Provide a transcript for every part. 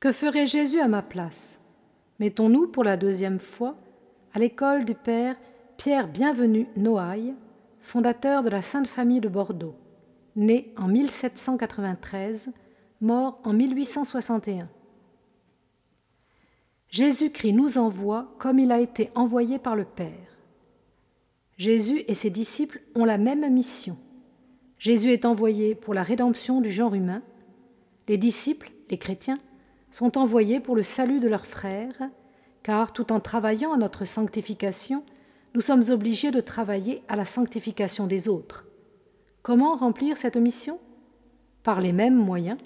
Que ferait Jésus à ma place? Mettons-nous pour la deuxième fois à l'école du père Pierre Bienvenu Noailles, fondateur de la Sainte Famille de Bordeaux, né en 1793, mort en 1861. Jésus-Christ nous envoie comme il a été envoyé par le Père. Jésus et ses disciples ont la même mission. Jésus est envoyé pour la rédemption du genre humain. Les disciples, les chrétiens, sont envoyés pour le salut de leurs frères, car tout en travaillant à notre sanctification, nous sommes obligés de travailler à la sanctification des autres. Comment remplir cette mission? Par les mêmes moyens.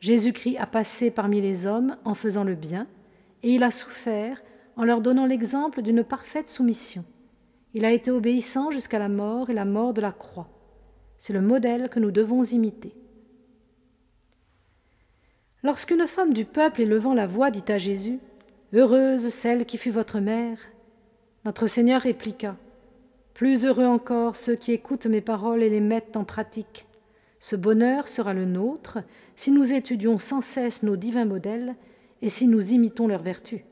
Jésus-Christ a passé parmi les hommes en faisant le bien, et il a souffert en leur donnant l'exemple d'une parfaite soumission. Il a été obéissant jusqu'à la mort et la mort de la croix. C'est le modèle que nous devons imiter. Lorsqu'une femme du peuple élevant la voix dit à Jésus Heureuse celle qui fut votre mère, notre Seigneur répliqua Plus heureux encore ceux qui écoutent mes paroles et les mettent en pratique. Ce bonheur sera le nôtre si nous étudions sans cesse nos divins modèles et si nous imitons leurs vertus.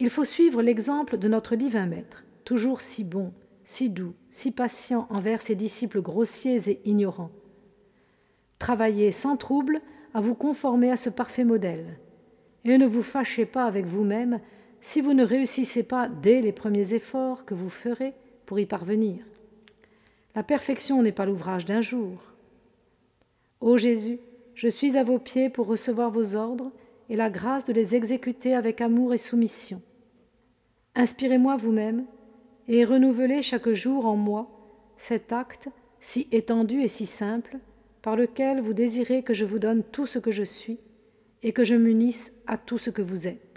Il faut suivre l'exemple de notre divin Maître, toujours si bon, si doux, si patient envers ses disciples grossiers et ignorants. Travaillez sans trouble à vous conformer à ce parfait modèle, et ne vous fâchez pas avec vous-même si vous ne réussissez pas dès les premiers efforts que vous ferez pour y parvenir. La perfection n'est pas l'ouvrage d'un jour. Ô Jésus, je suis à vos pieds pour recevoir vos ordres et la grâce de les exécuter avec amour et soumission. Inspirez-moi vous-même et renouvelez chaque jour en moi cet acte si étendu et si simple par lequel vous désirez que je vous donne tout ce que je suis et que je m'unisse à tout ce que vous êtes.